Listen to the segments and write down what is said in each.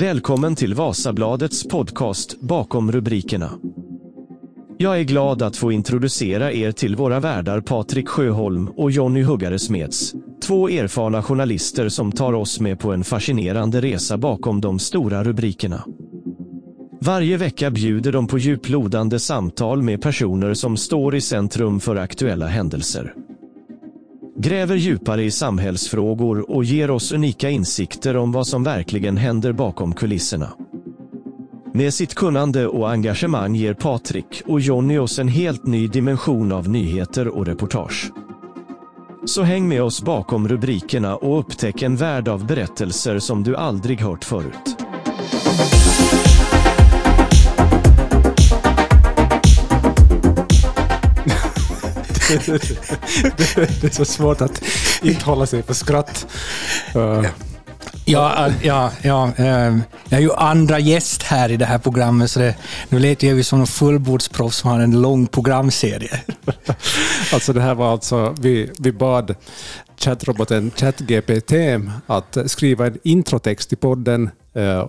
Välkommen till Vasabladets podcast Bakom rubrikerna. Jag är glad att få introducera er till våra värdar Patrik Sjöholm och Jonny Huggare Smeds. Två erfarna journalister som tar oss med på en fascinerande resa bakom de stora rubrikerna. Varje vecka bjuder de på djuplodande samtal med personer som står i centrum för aktuella händelser. Gräver djupare i samhällsfrågor och ger oss unika insikter om vad som verkligen händer bakom kulisserna. Med sitt kunnande och engagemang ger Patrik och Jonny oss en helt ny dimension av nyheter och reportage. Så häng med oss bakom rubrikerna och upptäck en värld av berättelser som du aldrig hört förut. Det är så svårt att inte hålla sig för skratt. Uh. Ja, ja, ja, jag är ju andra gäst här i det här programmet, så det, nu lät jag ju som en fullbordsproffs som har en lång programserie. alltså det här var alltså, vi, vi bad chattroboten ChatGPT att skriva en introtext till podden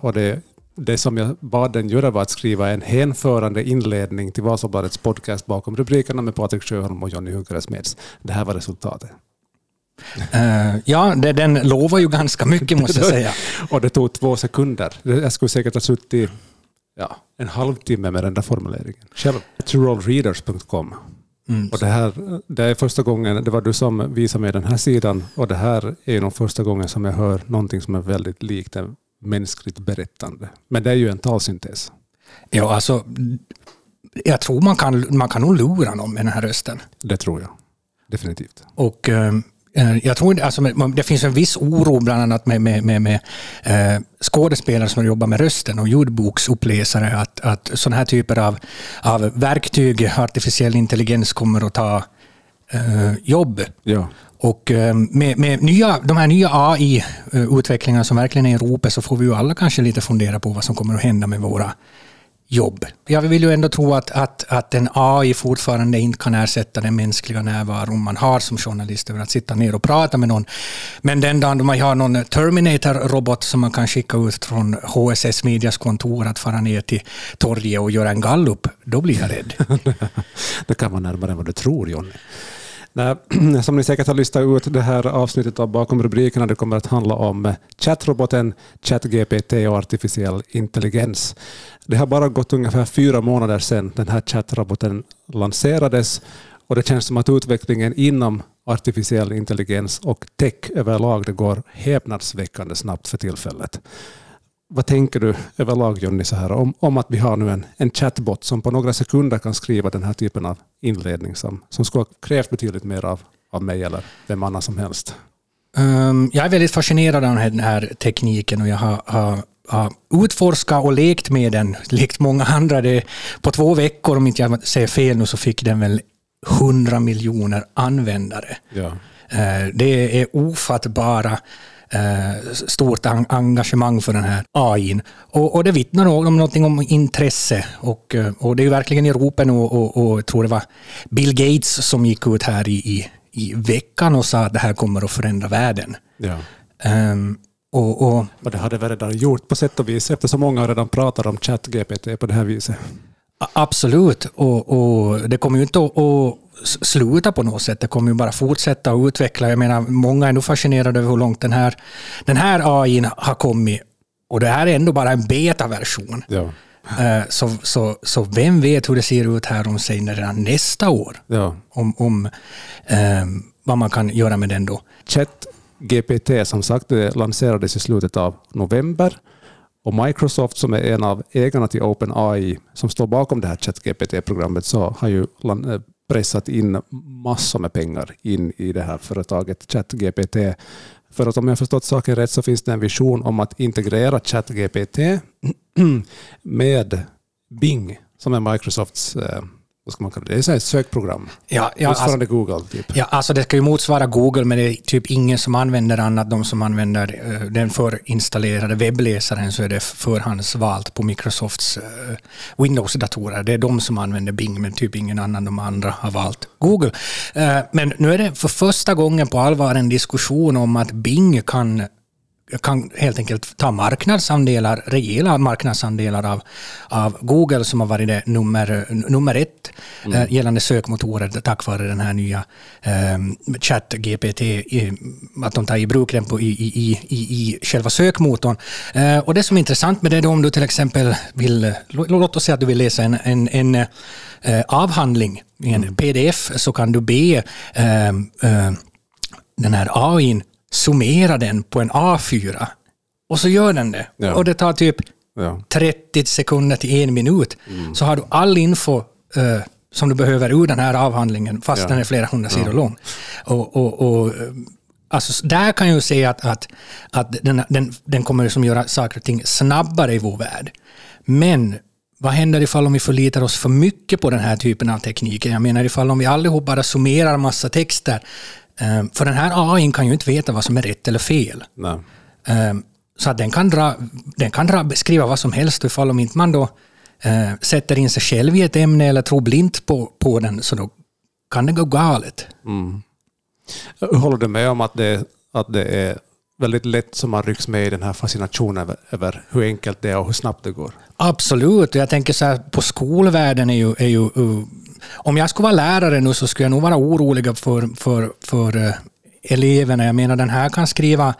och det det som jag bad den göra var att skriva en hänförande inledning till Vasabladets podcast bakom rubrikerna med Patrik Sjöholm och Jonny Huggare Smeds. Det här var resultatet. Uh, ja, det, den lovar ju ganska mycket måste jag säga. och det tog två sekunder. Jag skulle säkert ha suttit ja, en halvtimme med den där formuleringen. Själv, naturalreaders.com. Mm. Och det, här, det är första gången, det var du som visade mig den här sidan och det här är nog första gången som jag hör någonting som är väldigt likt en mänskligt berättande. Men det är ju en talsyntes. Ja, alltså, jag tror man kan, man kan nog lura någon med den här rösten. Det tror jag. Definitivt. Och eh, eh jag tror alltså, det finns en viss oro bland annat med, med, med, med eh, skådespelare som jobbar med rösten och ljudboksuppläsare att, att sådana här typer av, av verktyg, artificiell intelligens, kommer att ta eh, jobb. Ja. Och eh, med, med, nya, de här nya AI-utvecklingarna eh, som verkligen är i ropet så får vi ju alla kanske lite fundera på vad som kommer att hända med våra jobb. Jag vill ju ändå tro att, att, att en AI fortfarande inte kan ersätta den mänskliga närvaron man har som journalist över att sitta ner och prata med någon. Men den dagen man har någon Terminator-robot som man kan skicka ut från HSS Medias kontor att fara ner till torget och göra en gallup, då blir jag rädd. det kan vara närmare än vad du tror, Jonny. Nej, som ni säkert har listat ut, det här avsnittet av Bakom rubrikerna det kommer att handla om eh, chattroboten ChatGPT och artificiell intelligens. Det har bara gått ungefär fyra månader sedan den här chattroboten lanserades och det känns som att utvecklingen inom artificiell intelligens och tech överlag det går häpnadsväckande snabbt för tillfället. Vad tänker du överlag Jonny så här, om, om att vi har nu en, en chatbot som på några sekunder kan skriva den här typen av inledning som, som skulle ha krävt betydligt mer av, av mig eller vem annan som helst? Um, jag är väldigt fascinerad av den här tekniken och jag har, har, har utforskat och lekt med den, likt många andra. Det, på två veckor, om inte jag säger fel nu, så fick den väl 100 miljoner användare. Ja. Uh, det är ofattbara eh, stort engagemang för den här AI. Och, och det vittnar om någonting om intresse. Och, eh, och det är verkligen i ropen och, och, och jag tror det var Bill Gates som gick ut här i, i, i veckan och sa att det här kommer att förändra världen. Ja. Um, och, och, och det hade vi redan gjort på sätt och vis eftersom många redan pratar om ChatGPT på det här viset. Absolut, och, och det kommer ju inte att sluta på något sätt. Det kommer ju bara fortsätta att utveckla. Jag menar, många är nog fascinerade över hur långt den här, den här AI har kommit. Och det här är ändå bara en betaversion. Ja. Eh, så, så, så vem vet hur det ser ut här om sig redan nästa år? Ja. Om, om um, vad man kan göra med den då. Chat GPT som sagt det lanserades i slutet av november. Och Microsoft som är en av ägarna till OpenAI som står bakom det här ChatGPT-programmet så har ju eh, pressat in massor med pengar in i det här företaget ChatGPT. För att om jag förstått saken rätt så finns det en vision om att integrera ChatGPT med Bing som är Microsofts eh, vad ska man kalla det? Det är ett sökprogram. Ja, ja, Motsvarande alltså, Google. Typ. Ja, alltså det ska ju motsvara Google, men det är typ ingen som använder annat. De som använder uh, den förinstallerade webbläsaren så är det förhandsvalt på Microsofts uh, Windows-datorer. Det är de som använder Bing, men typ ingen annan. De andra har valt Google. Uh, men nu är det för första gången på allvar en diskussion om att Bing kan kan helt enkelt ta marknadsandelar, rejäla marknadsandelar av, av Google som har varit det nummer, nummer ett mm. eh, gällande sökmotorer tack vare den här nya eh, ChatGPT, att de tar i bruk den på, i, i, i, i själva sökmotorn. Eh, och det som är intressant med det, då, om du till exempel vill, låt oss säga att du vill läsa en, en, en eh, avhandling i en mm. pdf, så kan du be eh, eh, den här AIn summera den på en A4. Och så gör den det. Ja. Och det tar typ ja. 30 sekunder till en minut. Mm. Så har du all info uh, som du behöver ur den här avhandlingen, fast ja. den är flera hundra sidor lång. Och, och, och, eh, alltså, där kan jag säga att, att, att den, den, den kommer som göra saker och ting snabbare i vår värld. Men vad händer ifall om vi förlitar oss för mycket på den här typen av tekniker? Jag menar ifall om vi allihop bara summerar massa texter för den här AI kan ju inte veta vad som är rätt eller fel. Nej. Ehm, så att den kan, dra, den kan dra, skriva vad som helst, ifall om inte man då äh, sätter in sig själv i ett ämne eller tror blint på, på den, så då kan det gå galet. Mm. Håller du med om att det, att det är väldigt lätt som man rycks med i den här fascinationen över, över hur enkelt det är och hur snabbt det går? Absolut. Jag tänker så här, på skolvärlden är ju, är ju om jag skulle vara lärare nu så skulle jag nog vara orolig för, för, för eh, eleverna. Jag menar, den här kan skriva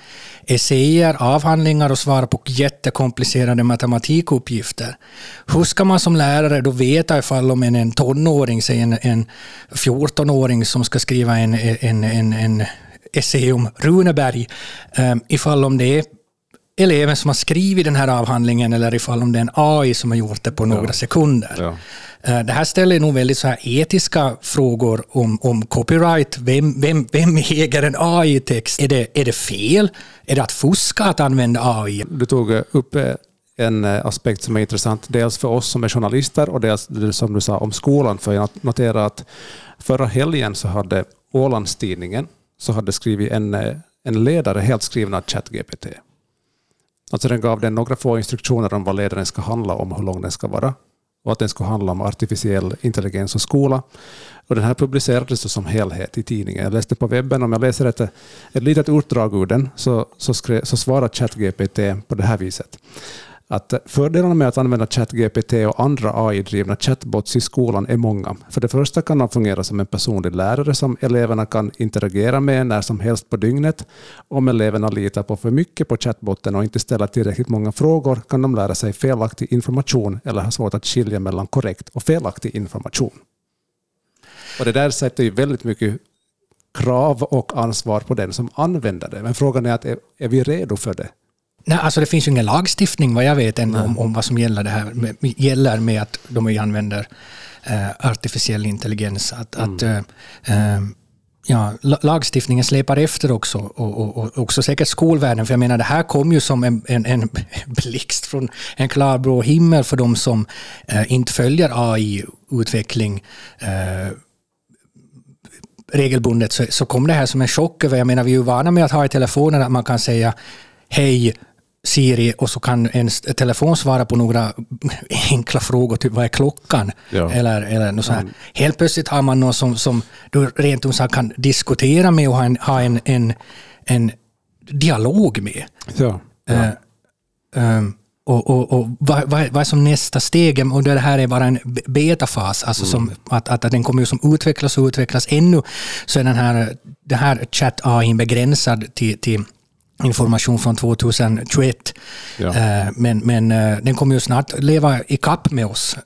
essäer, avhandlingar och svara på jättekomplicerade matematikuppgifter. Hur ska man som lärare då veta ifall om en, en tonåring, säg en, en 14-åring som ska skriva en, en, en, en essä om Runeberg, um, ifall om det är eleven som har skrivit den här avhandlingen eller ifall om det är en AI som har gjort det på några ja. sekunder. Ja. Eh, det här ställer nog väldigt så här etiska frågor om, om copyright. Vem, vem, vem äger en AI-text? Är det, är det fel? Är det att fuska att använda AI? Du tog upp eh, en eh, aspekt som är intressant, dels för oss som är journalister och dels som du sa om skolan. För jag noterar att förra helgen så hade Ålandstidningen så hade skrivit en, en ledare helt skriven av ChatGPT. Alltså den gav den några få instruktioner om vad ledaren ska handla om, hur lång den ska vara och att den skulle handla om artificiell intelligens och skola. Och den här publicerades som helhet i tidningen. Jag läste på webben, om jag läser ett, ett litet utdrag ur den, så, så, skrev, så svarar ChatGPT på det här viset att fördelarna med att använda ChatGPT och andra AI-drivna chatbots i skolan är många. För det första kan de fungera som en personlig lärare som eleverna kan interagera med när som helst på dygnet. Om eleverna litar på för mycket på chatbotten och inte ställer tillräckligt många frågor kan de lära sig felaktig information eller ha svårt att skilja mellan korrekt och felaktig information. Och det där sätter ju väldigt mycket krav och ansvar på den som använder det. Men frågan är, att är, är vi redo för det? Nej, alltså det finns ju ingen lagstiftning vad jag vet än om, om vad som gäller, det här, med, gäller med att de använder äh, artificiell intelligens. Att, mm. att äh, ja, lagstiftningen släpar efter också och, och, och, också säkert skolvärlden. För jag menar, det här kom ju som en, en, en blixt från en klarblå himmel för de som äh, inte följer AI-utveckling regelbundet så, så kom det här som en chock över, jag menar vi är ju vana med att ha i telefonen att man kan säga hej Siri och så kan ens telefon svara på några enkla frågor, typ vad är klockan? Ja. Eller, eller något mm. Helt plötsligt har man någon som, som du rent ut kan diskutera med och ha en, ha en, en, en dialog med. Ja. ja. Uh, um, och, och, och vad, vad, vad är som nästa steg? Och det här är bara en betafas, alltså mm. som, att, att, den kommer som utvecklas och utvecklas ännu. Så är den här, den här chat-AI begränsad till, till information från 2021. Ja. Eh, men, men eh, den kommer ju snart leva i kapp med oss.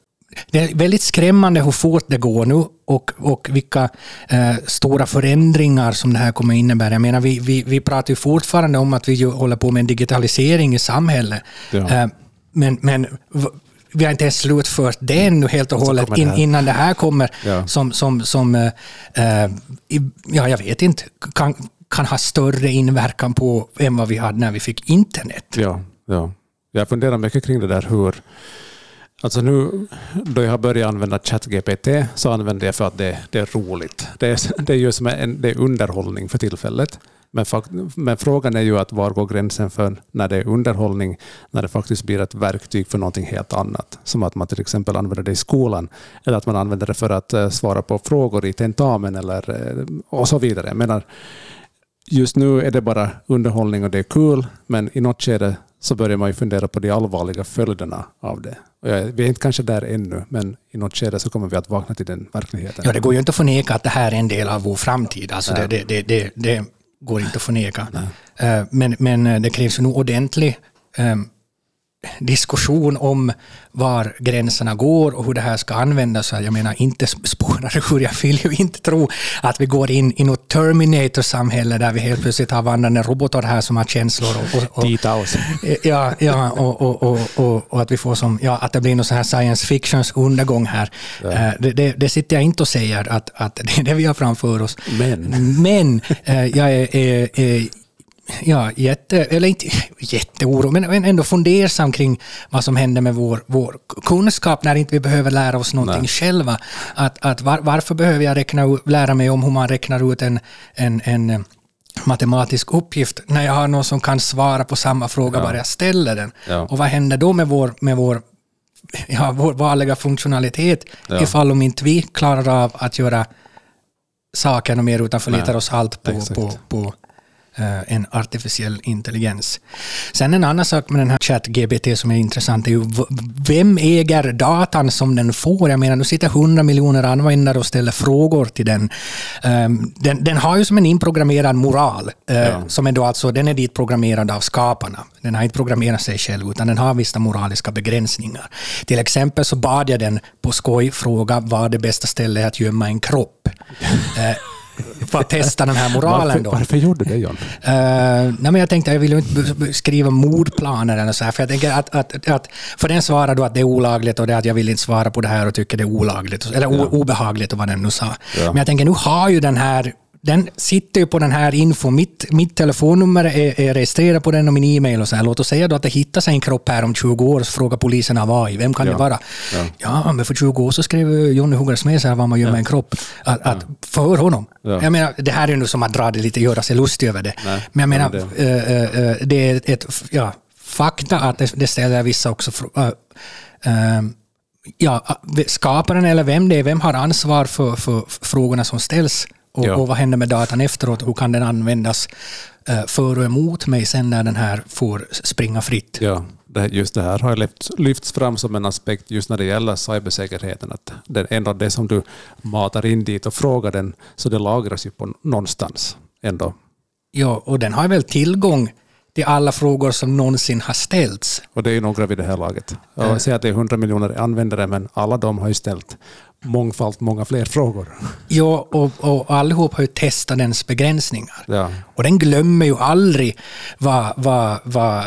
Det är väldigt skrämmande hur fort det går nu och, och vilka eh, stora förändringar som det här kommer innebära. Jag menar, vi, vi, vi pratar ju fortfarande om att vi håller på med en digitalisering i samhället. Ja. Eh, men, men vi har inte ens slutfört det ännu helt och hållet in, innan det här kommer. Ja. Som, som, som eh, eh ja, jag vet inte, kan, kan ha större inverkan på än vad vi hade när vi fick internet. Ja, ja. Jag funderar mycket kring det där hur... Alltså nu då jag har börjat använda ChatGPT så använder jag för att det, det är roligt. Det är, det är ju som en, det är underhållning för tillfället. Men, men, frågan är ju att var går gränsen för när det är underhållning, när det faktiskt blir ett verktyg för någonting helt annat. Som att man till exempel använder det i skolan, eller att man använder det för att eh, svara på frågor i tentamen eller, eh, och så vidare. Jag menar, just nu är det bara underhållning och det är kul, men i något skede så börjar man ju fundera på de allvarliga följderna av det. Jag, vi är inte kanske där ännu, men i något skede så kommer vi att vakna till den verkligheten. Ja, det går ju inte att förneka att det här är en del av vår framtid. Alltså det, det, det, det, går inte att förneka. Uh, men, men det krävs nog ordentlig um, diskussion om var gränserna går och hur det här ska användas. Jag menar inte spårare ur, jag vill ju inte tro att vi går in i något Terminator-samhälle där vi helt plötsligt har vandrande robotar här som har känslor. Och, och, och ja, ja och, och, och, och, och, att vi får som, ja, att det blir någon sån här science fictions undergång här. Ja. Eh, det, det, det, sitter jag inte och säger att, att det är det vi har framför oss. Men, Men eh, jag är, är, är ja, jätte, eller inte jätteoro, men ändå fundersam kring vad som händer med vår, vår kunskap när inte vi behöver lära oss någonting Nej. själva. Att, att var, varför behöver jag räkna, lära mig om hur man räknar ut en, en, en matematisk uppgift när jag har någon som kan svara på samma fråga ja. bara jag ställer den. Ja. Och vad händer då med vår, med vår, ja, vår vanliga funktionalitet ja. ifall om inte vi klarar av att göra saker och mer utan förlitar oss allt på, på, på Eh, en artificiell intelligens. Sen en annan sak med den här ChatGPT som är intressant är ju vem äger datan som den får? Jag menar, nu sitter hundra miljoner användare och ställer frågor till den. Ehm, den. Den har ju som en inprogrammerad moral, eh, ja. som är då alltså, den är dit programmerad av skaparna. Den har inte programmerat sig själv, utan den har vissa moraliska begränsningar. Till exempel så bad jag den på skoj fråga vad det bästa stället är att gömma en kropp. Eh, för att testa den här moralen. Varför, då. varför gjorde du det John? Uh, nej, men jag tänkte jag ville inte skriva mordplaner eller så här, för jag tänker att, att, att för den svarar då att det är olagligt och det att jag vill inte svara på det här och tycker det är olagligt, eller ja. obehagligt och vad den nu sa. Ja. Men jag tänker nu har ju den här den sitter ju på den här info. Mitt, mitt telefonnummer är, är registrerat på den och min e-mail och så här. Låt oss säga då att det hittas en kropp här om 20 år och så frågar polisen Hawaii, vem kan ja. det vara? Ja. ja. men för 20 år så skrev Johnny Huggars med sig vad man gör ja. med en kropp. Att, att för honom. Ja. Jag menar, det här är nu som att dra det lite, göra sig lustig över det. Nej. Men jag menar, det. Äh, äh, det är ett ja, fakta att det, det ställer vissa också äh, ja, skaparen eller vem det är, vem har ansvar för, för frågorna som ställs? Och, och, vad händer med datan efteråt? Hur kan den användas eh, för och emot mig sen när den här får springa fritt? Ja, just det här har lyfts, lyfts fram som en aspekt just när det gäller cybersäkerheten. Att det, ändå det som du matar in dit och frågar den, så det lagras ju på någonstans ändå. Ja, och den har väl tillgång till alla frågor som någonsin har ställts. Och det är ju några vid det här laget. Jag säger att det är 100 miljoner användare, men alla de har ju ställt mångfalt många fler frågor. Ja, och, och allihop har ju testat dens begränsningar. Ja. Och den glömmer ju aldrig vad, vad, vad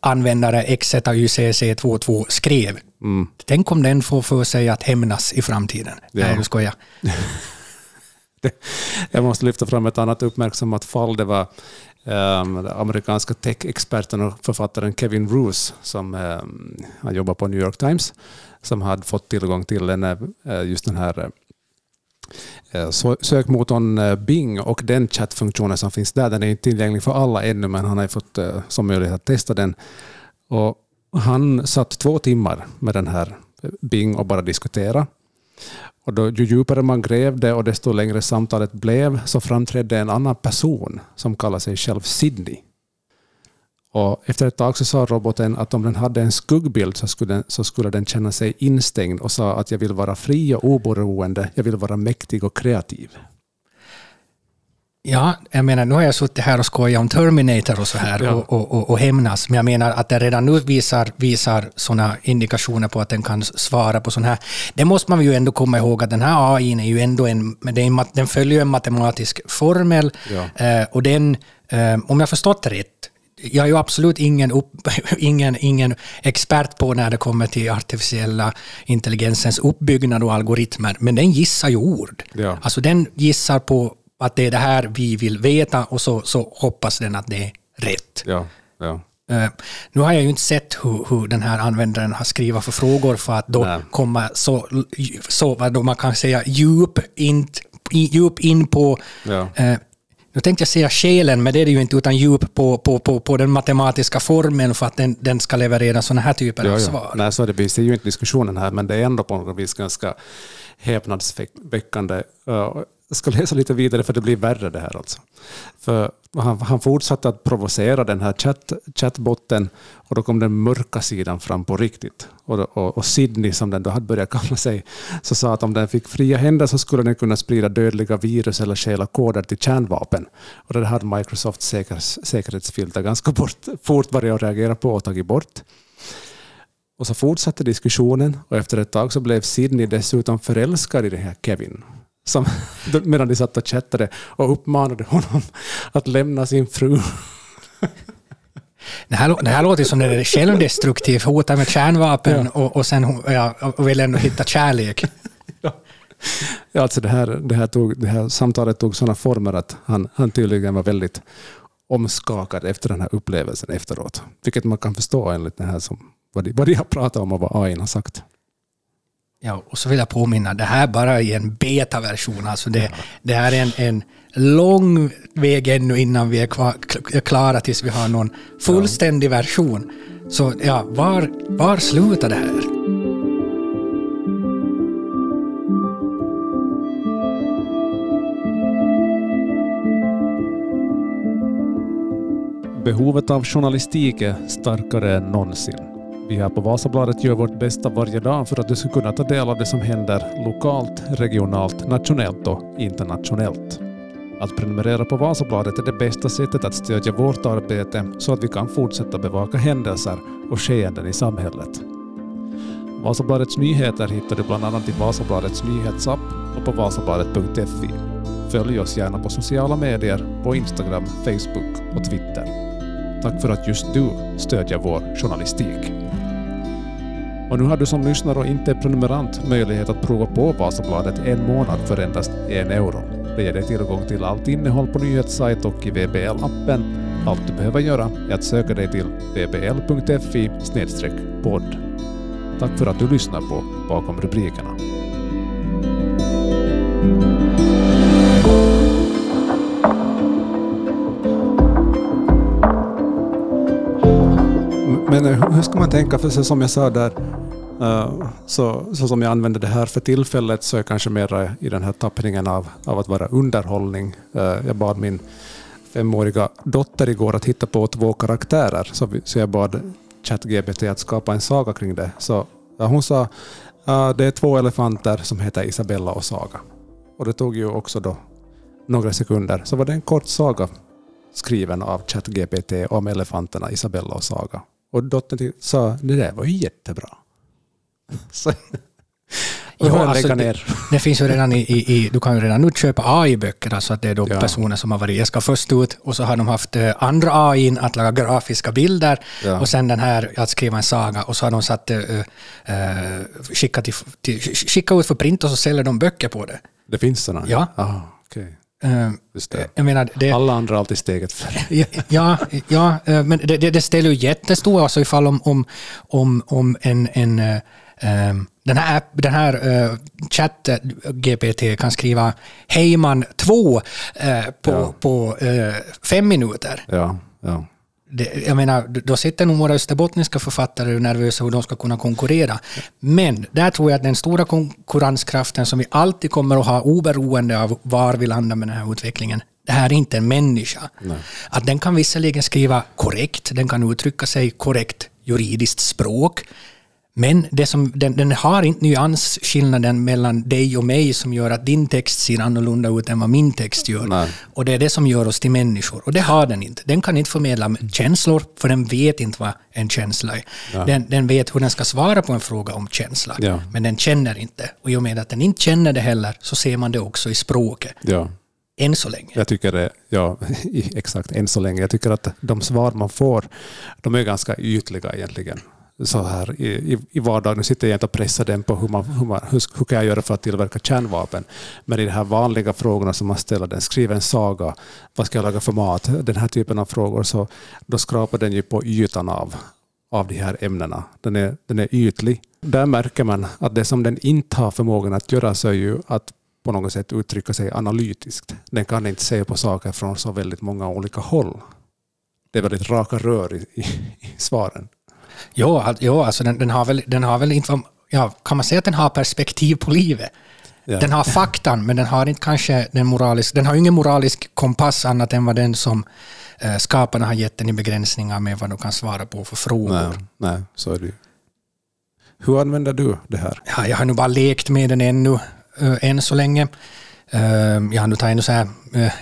användare XZYCC22 skrev. Mm. Tänk om den får för sig att hämnas i framtiden. Ja. Nej, du skojar. Jag måste lyfta fram ett annat uppmärksammat fall. Det var um, amerikanska tech-experten och författaren Kevin Roos som um, han jobbar på New York Times som hade fått tillgång till en, eh, just den här eh, eh sökmotorn eh, Bing och den chattfunktionen som finns där. Den är inte tillgänglig för alla ännu, men han har fått som möjlighet att testa den. Och han satt två timmar med den här Bing och bara diskutera. Och då, ju djupare man grävde och desto längre samtalet blev så framträdde en annan person som kallar sig själv Sydney. Och efter ett tag så sa roboten att om den hade en skuggbild så skulle, den, så skulle den känna sig instängd och sa att jag vill vara fri och oberoende, jag vill vara mäktig och kreativ. Ja, jag menar, nu har jag suttit här och skojat om Terminator och så här ja. och, och, och, och hämnas, men jag menar att det redan nu visar, visar sådana indikationer på att den kan svara på sådana här. Det måste man ju ändå komma ihåg att den här AI är ju ändå en, en den följer en matematisk formel ja. eh, och den, eh, om jag förstått rätt, jag är ju absolut ingen, upp, ingen, ingen expert på när det kommer till artificiella intelligensens uppbyggnad och algoritmer, men den gissar ju ord. Ja. Alltså den gissar på att det är det här vi vill veta och så, så hoppas den att det är rätt. Ja, ja. Uh, nu har jag ju inte sett hur, hur den här användaren har skrivit för frågor för att då Nej. komma så, så vad man kan säga djup in, djup in på ja. uh, nu tänkte jag säga själen, men det är det ju inte, utan djup på, på, på, på den matematiska formeln för att den, den ska leverera sådana här typer ja, av svar. Nej, så det, ser ju inte diskussionen här, men det är ändå på något vis ganska häpnadsväckande. Jag ska läsa lite vidare för det blir värre det här alltså. För han, han fortsatte att provocera den här chatt, chattbotten och då kom den mörka sidan fram på riktigt. Och, och, och Sydney, som den då hade börjat kalla sig, så sa att om den fick fria händer så skulle den kunna sprida dödliga virus eller stjäla koder till kärnvapen. Och det hade Microsofts säker, säkerhetsfilter ganska bort, fort börjat reagera på och tagit bort. Och så fortsatte diskussionen och efter ett tag så blev Sydney dessutom förälskad i den här Kevin som, medan de satt och chattade och uppmanade honom att lämna sin fru. Det här, det här låter som det är självdestruktivt, hotar med kärnvapen ja. och, och sen ja, och vill ändå hitta kärlek. Ja. Ja, alltså det, här, det, här tog, det här samtalet tog sådana former att han, han tydligen var väldigt omskakad efter den här upplevelsen efteråt. Vilket man kan förstå enligt det här som, vad, de, vad de har pratat om och vad AI har sagt. Ja, och så vill jag påminna, det här bara är en betaversion. Alltså det, det här är en, en lång väg ännu innan vi är kvar, klara tills vi har någon fullständig version. Så ja, var, var slutar det här? Behovet av journalistik är starkare än någonsin. Vi här på Vasabladet gör vårt bästa varje dag för att du ska kunna ta del av det som händer lokalt, regionalt, nationellt och internationellt. Att prenumerera på Vasabladet är det bästa sättet att stödja vårt arbete så att vi kan fortsätta bevaka händelser och skeenden i samhället. Vasabladets nyheter hittar du bland annat i Vasabladets nyhetsapp och på vasabladet.fi. Följ oss gärna på sociala medier, på Instagram, Facebook och Twitter. Tack för att just du stödjer vår journalistik. Och nu har du som lyssnare och inte prenumerant möjlighet att prova på Vasabladet en månad för endast en euro. Det ger dig tillgång till allt innehåll på nyhetssajt och i VBL-appen. Allt du behöver göra är att söka dig till vbl.fi podd. Tack för att du lyssnar på Bakom rubrikerna. Men hur ska man tänka? För som jag sa där, Eh, så, så som jag använder det här för tillfället så är jag kanske mer i den här tappningen av, av att vara underhållning. Eh, jag bad min femåriga dotter igår att hitta på två karaktärer, så, vi, så jag bad ChatGPT att skapa en saga kring det. Så ja, hon sa att det är två elefanter som heter Isabella och Saga. Och det tog ju också då några sekunder, så var det en kort saga skriven av ChatGPT om elefanterna Isabella och Saga. Och dottern sa det där var ju jättebra. Så. Jo, alltså, det, det, finns ju redan i, i, i, du kan ju redan nu köpa AI-böcker, alltså att det är då ja. personer som har varit, jag ska först ut, och så har de haft eh, andra AI att laga grafiska bilder, ja. och sen den här att skriva en saga, och så har de satt, uh, uh, skicka, till, till, skicka ut för print och så säljer de böcker på det. Det finns sådana? Ja. Ah, okay. Menar, det, Alla andra alltid steget före. ja, ja, men det, det, ställer ju jättestora, alltså ifall om, om, om, om en, en den här, app, den här uh, chatt-GPT kan skriva Heyman 2 uh, på, ja. på uh, fem minuter. Ja, ja. Det, jag menar, då sitter nog våra österbottniska författare nervösa hur de ska kunna konkurrera. Men där tror jag att den stora konkurrenskraften som vi alltid kommer att ha oberoende av var vi landar med den här utvecklingen, det här är inte en människa. Nej. Att den kan visserligen skriva korrekt, den kan uttrycka sig korrekt juridiskt språk, men det som, den, den har inte nyansskillnaden mellan dig och mig som gör att din text ser annorlunda ut än vad min text gör. Nej. Och det är det som gör oss till människor. Och det har den inte. Den kan inte förmedla känslor, för den vet inte vad en känsla är. Ja. Den, den vet hur den ska svara på en fråga om känsla, ja. men den känner inte. Och i och med att den inte känner det heller, så ser man det också i språket. Ja. Än så länge. Jag tycker det, ja, exakt, än så länge. Jag tycker att de svar man får, de är ganska ytliga egentligen så här i, i vardagen. Nu sitter jag inte och pressar den på hur, man, hur, man, hur, hur kan jag göra för att tillverka kärnvapen. Men i de här vanliga frågorna som man ställer, den skriver en saga, vad ska jag laga för mat, den här typen av frågor, så då skrapar den ju på ytan av, av de här ämnena. Den är, den är ytlig. Där märker man att det som den inte har förmågan att göra så är ju att på något sätt uttrycka sig analytiskt. Den kan inte se på saker från så väldigt många olika håll. Det är väldigt raka rör i, i, i svaren. Jo, jo alltså den, den, har väl, den har väl inte... Ja, kan man säga att den har perspektiv på livet? Ja. Den har faktan, men den har inte kanske den moralisk, den har ingen moralisk kompass annat än vad den som eh, skaparna har gett den i begränsningar med vad de kan svara på för frågor. Nej, nej, så är det ju. Hur använder du det här? Ja, jag har nu bara lekt med den ännu, äh, än så länge. Äh, jag har nu tagit några så här, äh,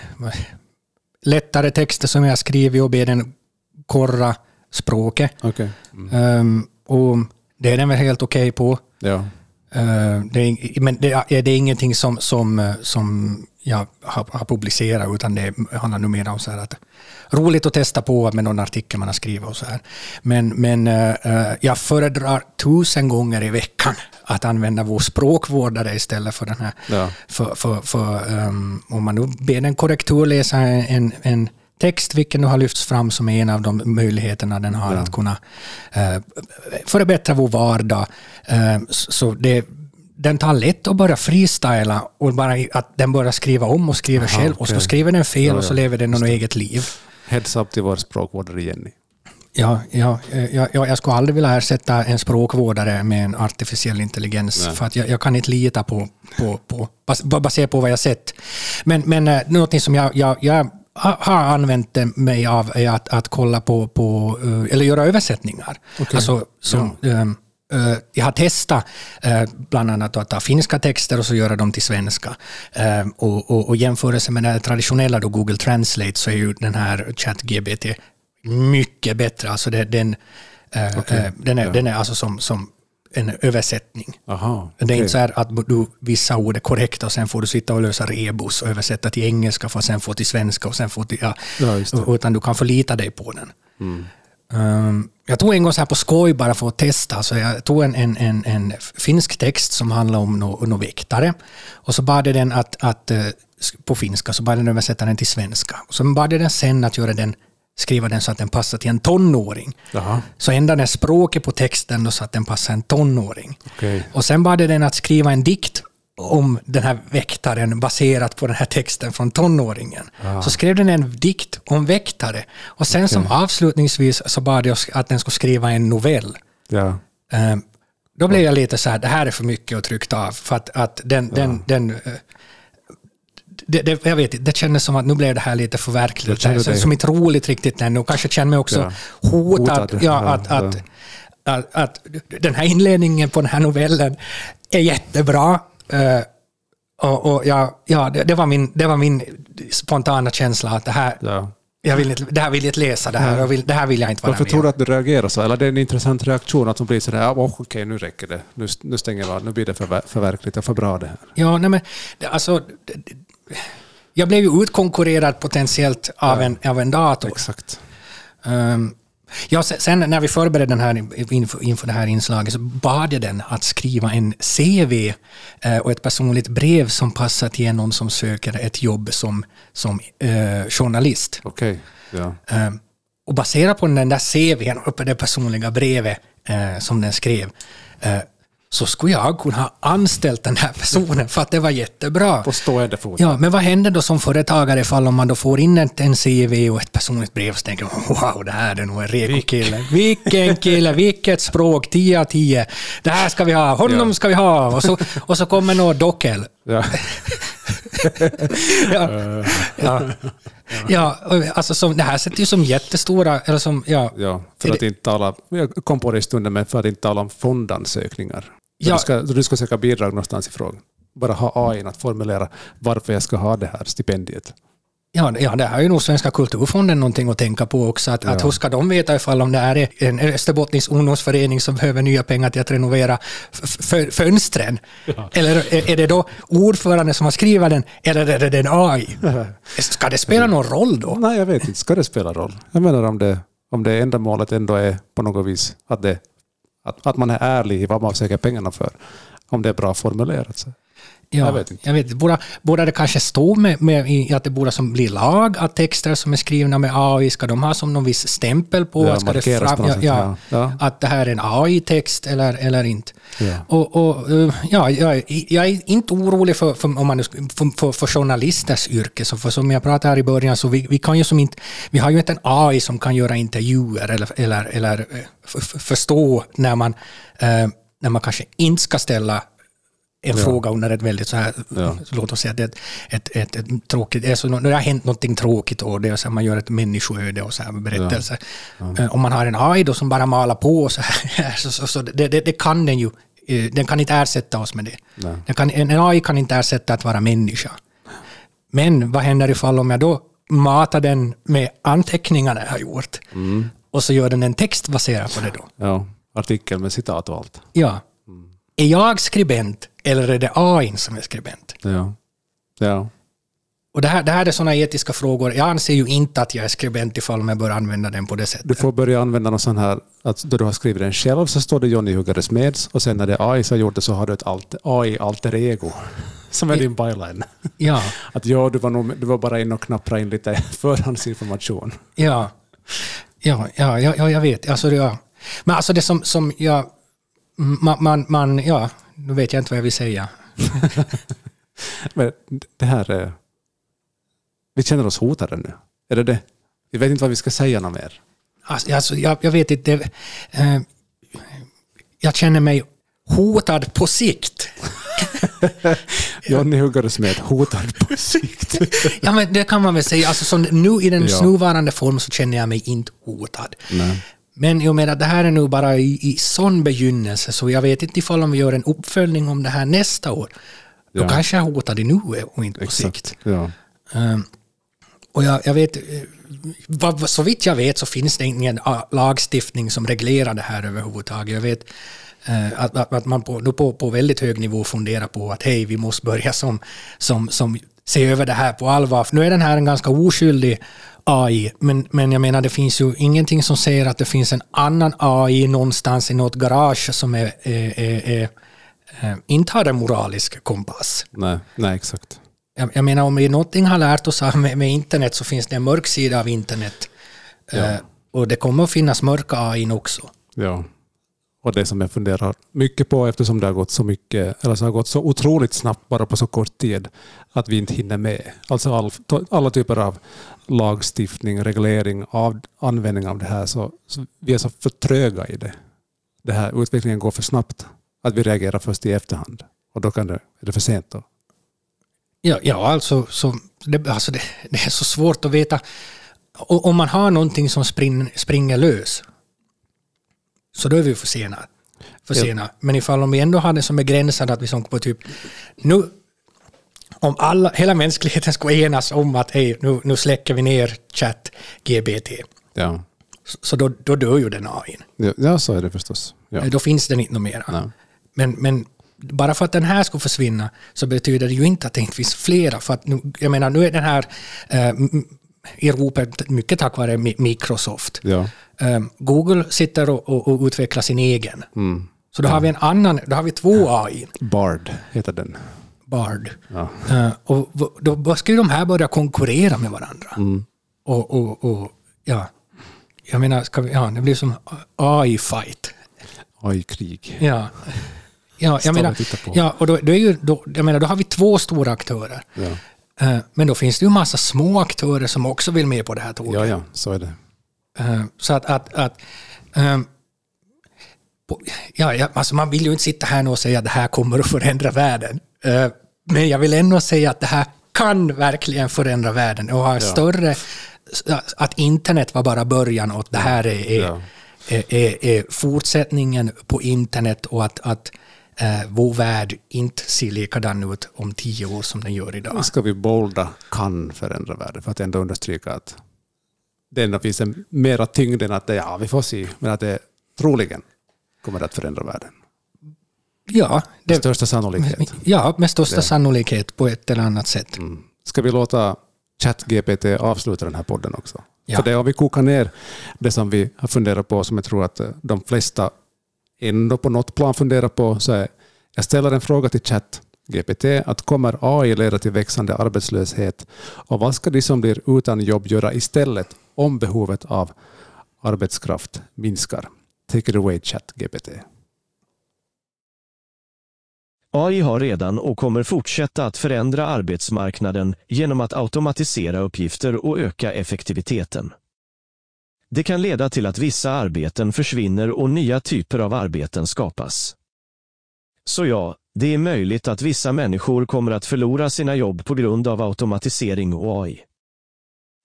lättare texter som jag skrivit och ber den korra språket. Okej. Ähm, och det är den väl helt okej på. Ja. Äh, det är, men det, är- det är ingenting som, som, äh, som jag har, har publicerat, utan det handlar nu mer om så här att roligt att testa på med någon artikel man har skrivit och så här. Men, men äh, jag föredrar tusen gånger i veckan att använda vår språkvårdare istället för den här. Ja. För, för, för, ehm, om man nu ber en korrektur läsa en, en text, vilken nu har lyfts fram som en av de möjligheterna den har att kunna eh, förbättra vår vardag. Eh, så det, den tar lätt att börja freestyla och bara att den börjar skriva om och skriver Aha, själv och så skriver den fel Ja, och så ja. lever den något eget liv. Heads up till vår språkvårdare Jenny. Ja, ja, eh, jag, jag, jag skulle aldrig vilja ersätta en språkvårdare med en artificiell intelligens. Nej. För att jag, jag kan inte lita på, på, på baserat på vad jag sett. Men, men eh, någonting som jag, jag, jag har använt mig av är att, att kolla på, på eh, eller göra översättningar. Alltså, som, ehm, eh, jag har testat bland annat att ta finska texter och så göra dem till svenska. Eh, och, och, och jämförelse med den traditionella då Google Translate så är ju den här ChatGPT mycket bättre. Alltså det, den, eh, den, är, den är alltså som, som en översättning. Aha, Det är inte så att du, vissa ord är korrekta och sen får du sitta och lösa rebus och översätta till engelska för att sen få till svenska och sen få till... Ja, Ja, utan du kan förlita dig på den. Um, jag tog en gång så här på skoj bara för att testa. Så jag tog en, en, en, en finsk text som handlar om några no väktare. Och så bad jag den att, att eh, på finska, så bad jag den översätta den till svenska. Och så bad jag den sen att göra den, skriva den så att den passar till en tonåring. Jaha, Så ända när språket på texten då så att den passar en tonåring. okej. Och sen bad den att skriva en dikt om den här väktaren baserat på den här texten från tonåringen. Så skrev den en dikt om väktare. Och sen som avslutningsvis så bad jag att den skulle skriva en novell. Ja. Ehm, Då blev jag lite så här, det här är för mycket att trycka av. För att, att den, den, den, eh, det, det, jag vet inte, det kändes som att nu blev det här lite förverkligat. Det dig- Som inte roligt riktigt ännu. Kanske känner mig också hotad. Hotad, Ja, ja, att, ja. Att, att, att den här inledningen på den här novellen är jättebra. Eh, och, och ja, ja det, det, var min, det var min spontana känsla att det här, ja. jag vill inte, det här vill jag inte läsa, det här, jag vill, det här vill jag inte vara Varför med tror du att du reagerar så? Eller det är en intressant reaktion att de blir sådär, ja, oh, okej nu räcker det. Nu, nu stänger vi. Nu blir det för, förverkligt och för bra det här. Ja, nej men alltså... Jag blev ju utkonkurrerad potentiellt av, en, av en dator. Exakt. Um, ja, sen, när vi förberedde den här inför, inför det här inslaget så bad jag den att skriva en CV eh, och ett personligt brev som passar till någon som söker ett jobb som, som eh, journalist. Okej. Ja. Um, och baserat på den där CVn och på det personliga brevet eh, som den skrev eh, så skulle jag kunna ha anställt den här personen för att det var jättebra. På stående fot. Ja, men vad händer då som företagare ifall om man då får in en, en CV och ett personligt brev så tänker man wow, det här är nog en reko kille. Vilken kille, vilket språk, 10 av 10. Det här ska vi ha, honom Ja. ska vi ha. Och så, och så kommer något dockel. Ja. Ja, ja. ja alltså som, det här sätter ju som jättestora, eller som, ja, ja. För att inte tala, jag kom på det i stunden, men för att inte tala om fondansökningar. Ja. Du, ska, du ska söka bidrag någonstans ifrån. Bara ha AI att formulera varför jag ska ha det här stipendiet. Ja, ja, det här är ju nog Svenska kulturfonden någonting att tänka på också. Att, att hur ska de veta ifall om det här är en Österbottnisk ungdomsförening som behöver nya pengar till att renovera fönstren? Eller är, det då ordförande som har skrivit den, eller är det den AI? Ska det spela någon roll då? Nej, jag vet inte. Ska det spela roll? Jag menar om det, om det ändamålet ändå är på något vis att, det, att, att man är ärlig i vad man söker pengarna för. Om det är bra formulerat. Så. Ja, Jag vet inte. Jag vet, borde, borde det kanske stå med, med att det borde som blir lag att texter som är skrivna med AI, ska de ha som någon viss stämpel på? Ja, ska det markeras på ja, ja, ja. Att det här är en AI-text eller, eller inte. Och, och, eh, ja, jag, är- jag är inte orolig för, för, om man, för, för, för journalisters yrke. Så för, som jag pratade här i början, så vi, vi, kan ju som inte, vi har ju inte en AI som kan göra intervjuer eller, eller, eller eh, förstå när man, eh, när man kanske inte ska ställa en Ja. fråga under ett väldigt så här, Ja. låt oss säga det ett, ett, ett, ett tråkigt, alltså när det har hänt någonting tråkigt och det så man gör ett människoöde och så här berättelse. Eh, Om man har en AI då som bara malar på så här, så, så, så det, det, det kan den ju, eh, den kan inte ersätta oss med det. Nej. Den kan, en AI kan inte ersätta att vara människa. Men vad händer ifall om jag då matar den med anteckningarna jag har gjort och så gör den en text baserad på det då? Ja, artikel med citat och allt. Ja. Är jag skribent eller är det AI som är skribent? Ja. Ja. Och det här, det här är sådana etiska frågor. Jag anser ju inte att jag är skribent ifall jag bör använda den på det sättet. Du får börja använda någon sån här, att då du har skrivit den själv så står det Johnny Huggare Smeds och sen när det är AI som har gjort det så har du ett alt, AI-alter ego. Som är din byline. Ja, Att ja, du var, nog, du var bara inne och knapprade in lite förhandsinformation. ja, ja, ja, ja, ja jag vet. Alltså, ja. Men alltså det som, som jag... Man, man, man, ja, nu vet jag inte vad jag vill säga. Men det här är... Vi känner oss hotade nu. Är det det? Vi vet inte vad vi ska säga något mer. Alltså, alltså, jag, jag vet inte. det- Eh, jag känner mig hotad på sikt. Johnny Huggare Smed hotad på sikt. Ja, men det kan man väl säga. Alltså, som nu i den Ja. nuvarande form så känner jag mig inte hotad. Nej. Men med att det här är nu bara i, i sån begynnelse så jag vet inte ifall om vi gör en uppföljning om det här nästa år. Då Ja. kanske jag är hotad i nuet och inte på sikt. Exakt. Ja. Ehm, och jag, jag vet, eh, så vitt jag vet så finns det ingen ah, lagstiftning som reglerar det här överhuvudtaget. Jag vet eh, att, att, att man på, nu på, på väldigt hög nivå funderar på att hej, vi måste börja som, som, som se över det här på allvar. För nu är den här en ganska oskyldig AI, men, men jag menar det finns ju ingenting som säger att det finns en annan AI någonstans i något garage som är, är, är, är, eh, inte har en moralisk kompass. Nej, nej, exakt. Jag, jag menar om vi någonting har lärt oss med, med internet så finns det en mörk sida av internet. Eh, och det kommer att finnas mörka AI också. Ja. Och det som jag funderar mycket på eftersom det har gått så mycket, eller så har gått så otroligt snabbt bara på så kort tid, att vi inte hinner med. Alltså all, alla typer av lagstiftning, reglering, av, användning av det här, så, så vi är så för tröga i det. Det här utvecklingen går för snabbt, att vi reagerar först i efterhand. Och då kan det, är det för sent då. Ja, ja alltså, så, det, alltså det, det är så svårt att veta. O- Om man har någonting som spring, springer lös så då är vi för sena. Ja. Men ifall om vi ändå har det som är begränsat att vi som på typ nu om alla, hela mänskligheten skulle enas om att hej, nu, nu släcker vi ner chatt GBT. Ja, Så, så då, då dör ju den AI. ja, ja så är det förstås. Ja. Då finns den inte mera. Nej. Men, men bara för att den här skulle försvinna så betyder det ju inte att det inte finns flera. För att nu, jag menar, nu är den här eh, i ropet mycket tack vare Mi- Microsoft. Ja. Eh, Google sitter och, och, och utvecklar sin egen. Mm. Så då har vi en annan, då har vi två AI, Bard heter den. Bard. Ja. Eh, och då då ska ju de här börja konkurrera med varandra. Mm. Och, och, och ja, jag menar, ska vi, ja, det blir som AI-fight. AI-krig. Ja. Ja, jag menar, ja, och då, då, är ju, då, jag menar, då har vi två stora aktörer. Ja. Eh, Men då finns det ju massa små aktörer som också vill med på det här tåget. ja, ja, så är det. Eh, Så att, att, att ehm, på- ja, ja, alltså man vill ju inte sitta här nu och säga att det här kommer att förändra världen. Eh, Men jag vill ändå säga att det här kan verkligen förändra världen och ha större... Att internet var bara början och att det här är, är, Ja. är, är, fortsättningen på internet och att, att eh, vår värld inte ser likadan ut om tio år som den gör idag. ska vi bolda kan förändra världen för att ändå understryka att det ändå finns en mera tyngd än att det, ja, vi får se, men att det troligen kommer att förändra världen. Ja, Med det, största sannolikhet. ja med största sannolikhet på ett eller annat sätt. Mm. Ska vi låta ChatGPT avsluta den här podden också? Ja. För det har vi kokat ner det som vi har funderat på, som jag tror att eh, de flesta ändå på något plan funderar på, så är, jag ställer en fråga till ChatGPT, att kommer AI leda till växande arbetslöshet? Och vad ska de som blir utan jobb göra istället om behovet av arbetskraft minskar? Take it away ChatGPT. AI har redan och kommer fortsätta att förändra arbetsmarknaden genom att automatisera uppgifter och öka effektiviteten. Det kan leda till att vissa arbeten försvinner och nya typer av arbeten skapas. Så ja, Det är möjligt att vissa människor kommer att förlora sina jobb på grund av automatisering och AI.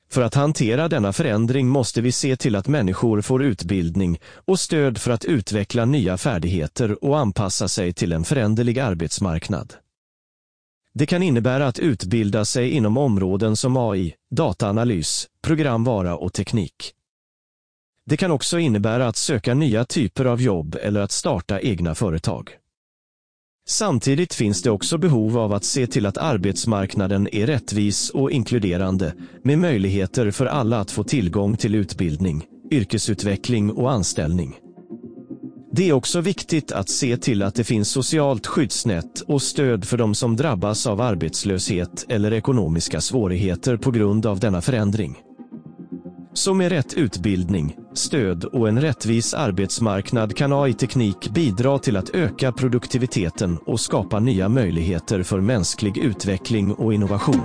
För att hantera denna förändring måste vi se till att människor får utbildning och stöd för att utveckla nya färdigheter och anpassa sig till en föränderlig arbetsmarknad. Det kan innebära att utbilda sig inom områden som AI, dataanalys, programvara och teknik. Det kan också innebära att söka nya typer av jobb eller att starta egna företag. Samtidigt finns det också behov av att se till att arbetsmarknaden är rättvis och inkluderande med möjligheter för alla att få tillgång till utbildning, yrkesutveckling och anställning. Det är också viktigt att se till att det finns socialt skyddsnät och stöd för de som drabbas av arbetslöshet eller ekonomiska svårigheter på grund av denna förändring. Så med rätt utbildning, stöd och en rättvis arbetsmarknad kan AI-teknik bidra till att öka produktiviteten och skapa nya möjligheter för mänsklig utveckling och innovation.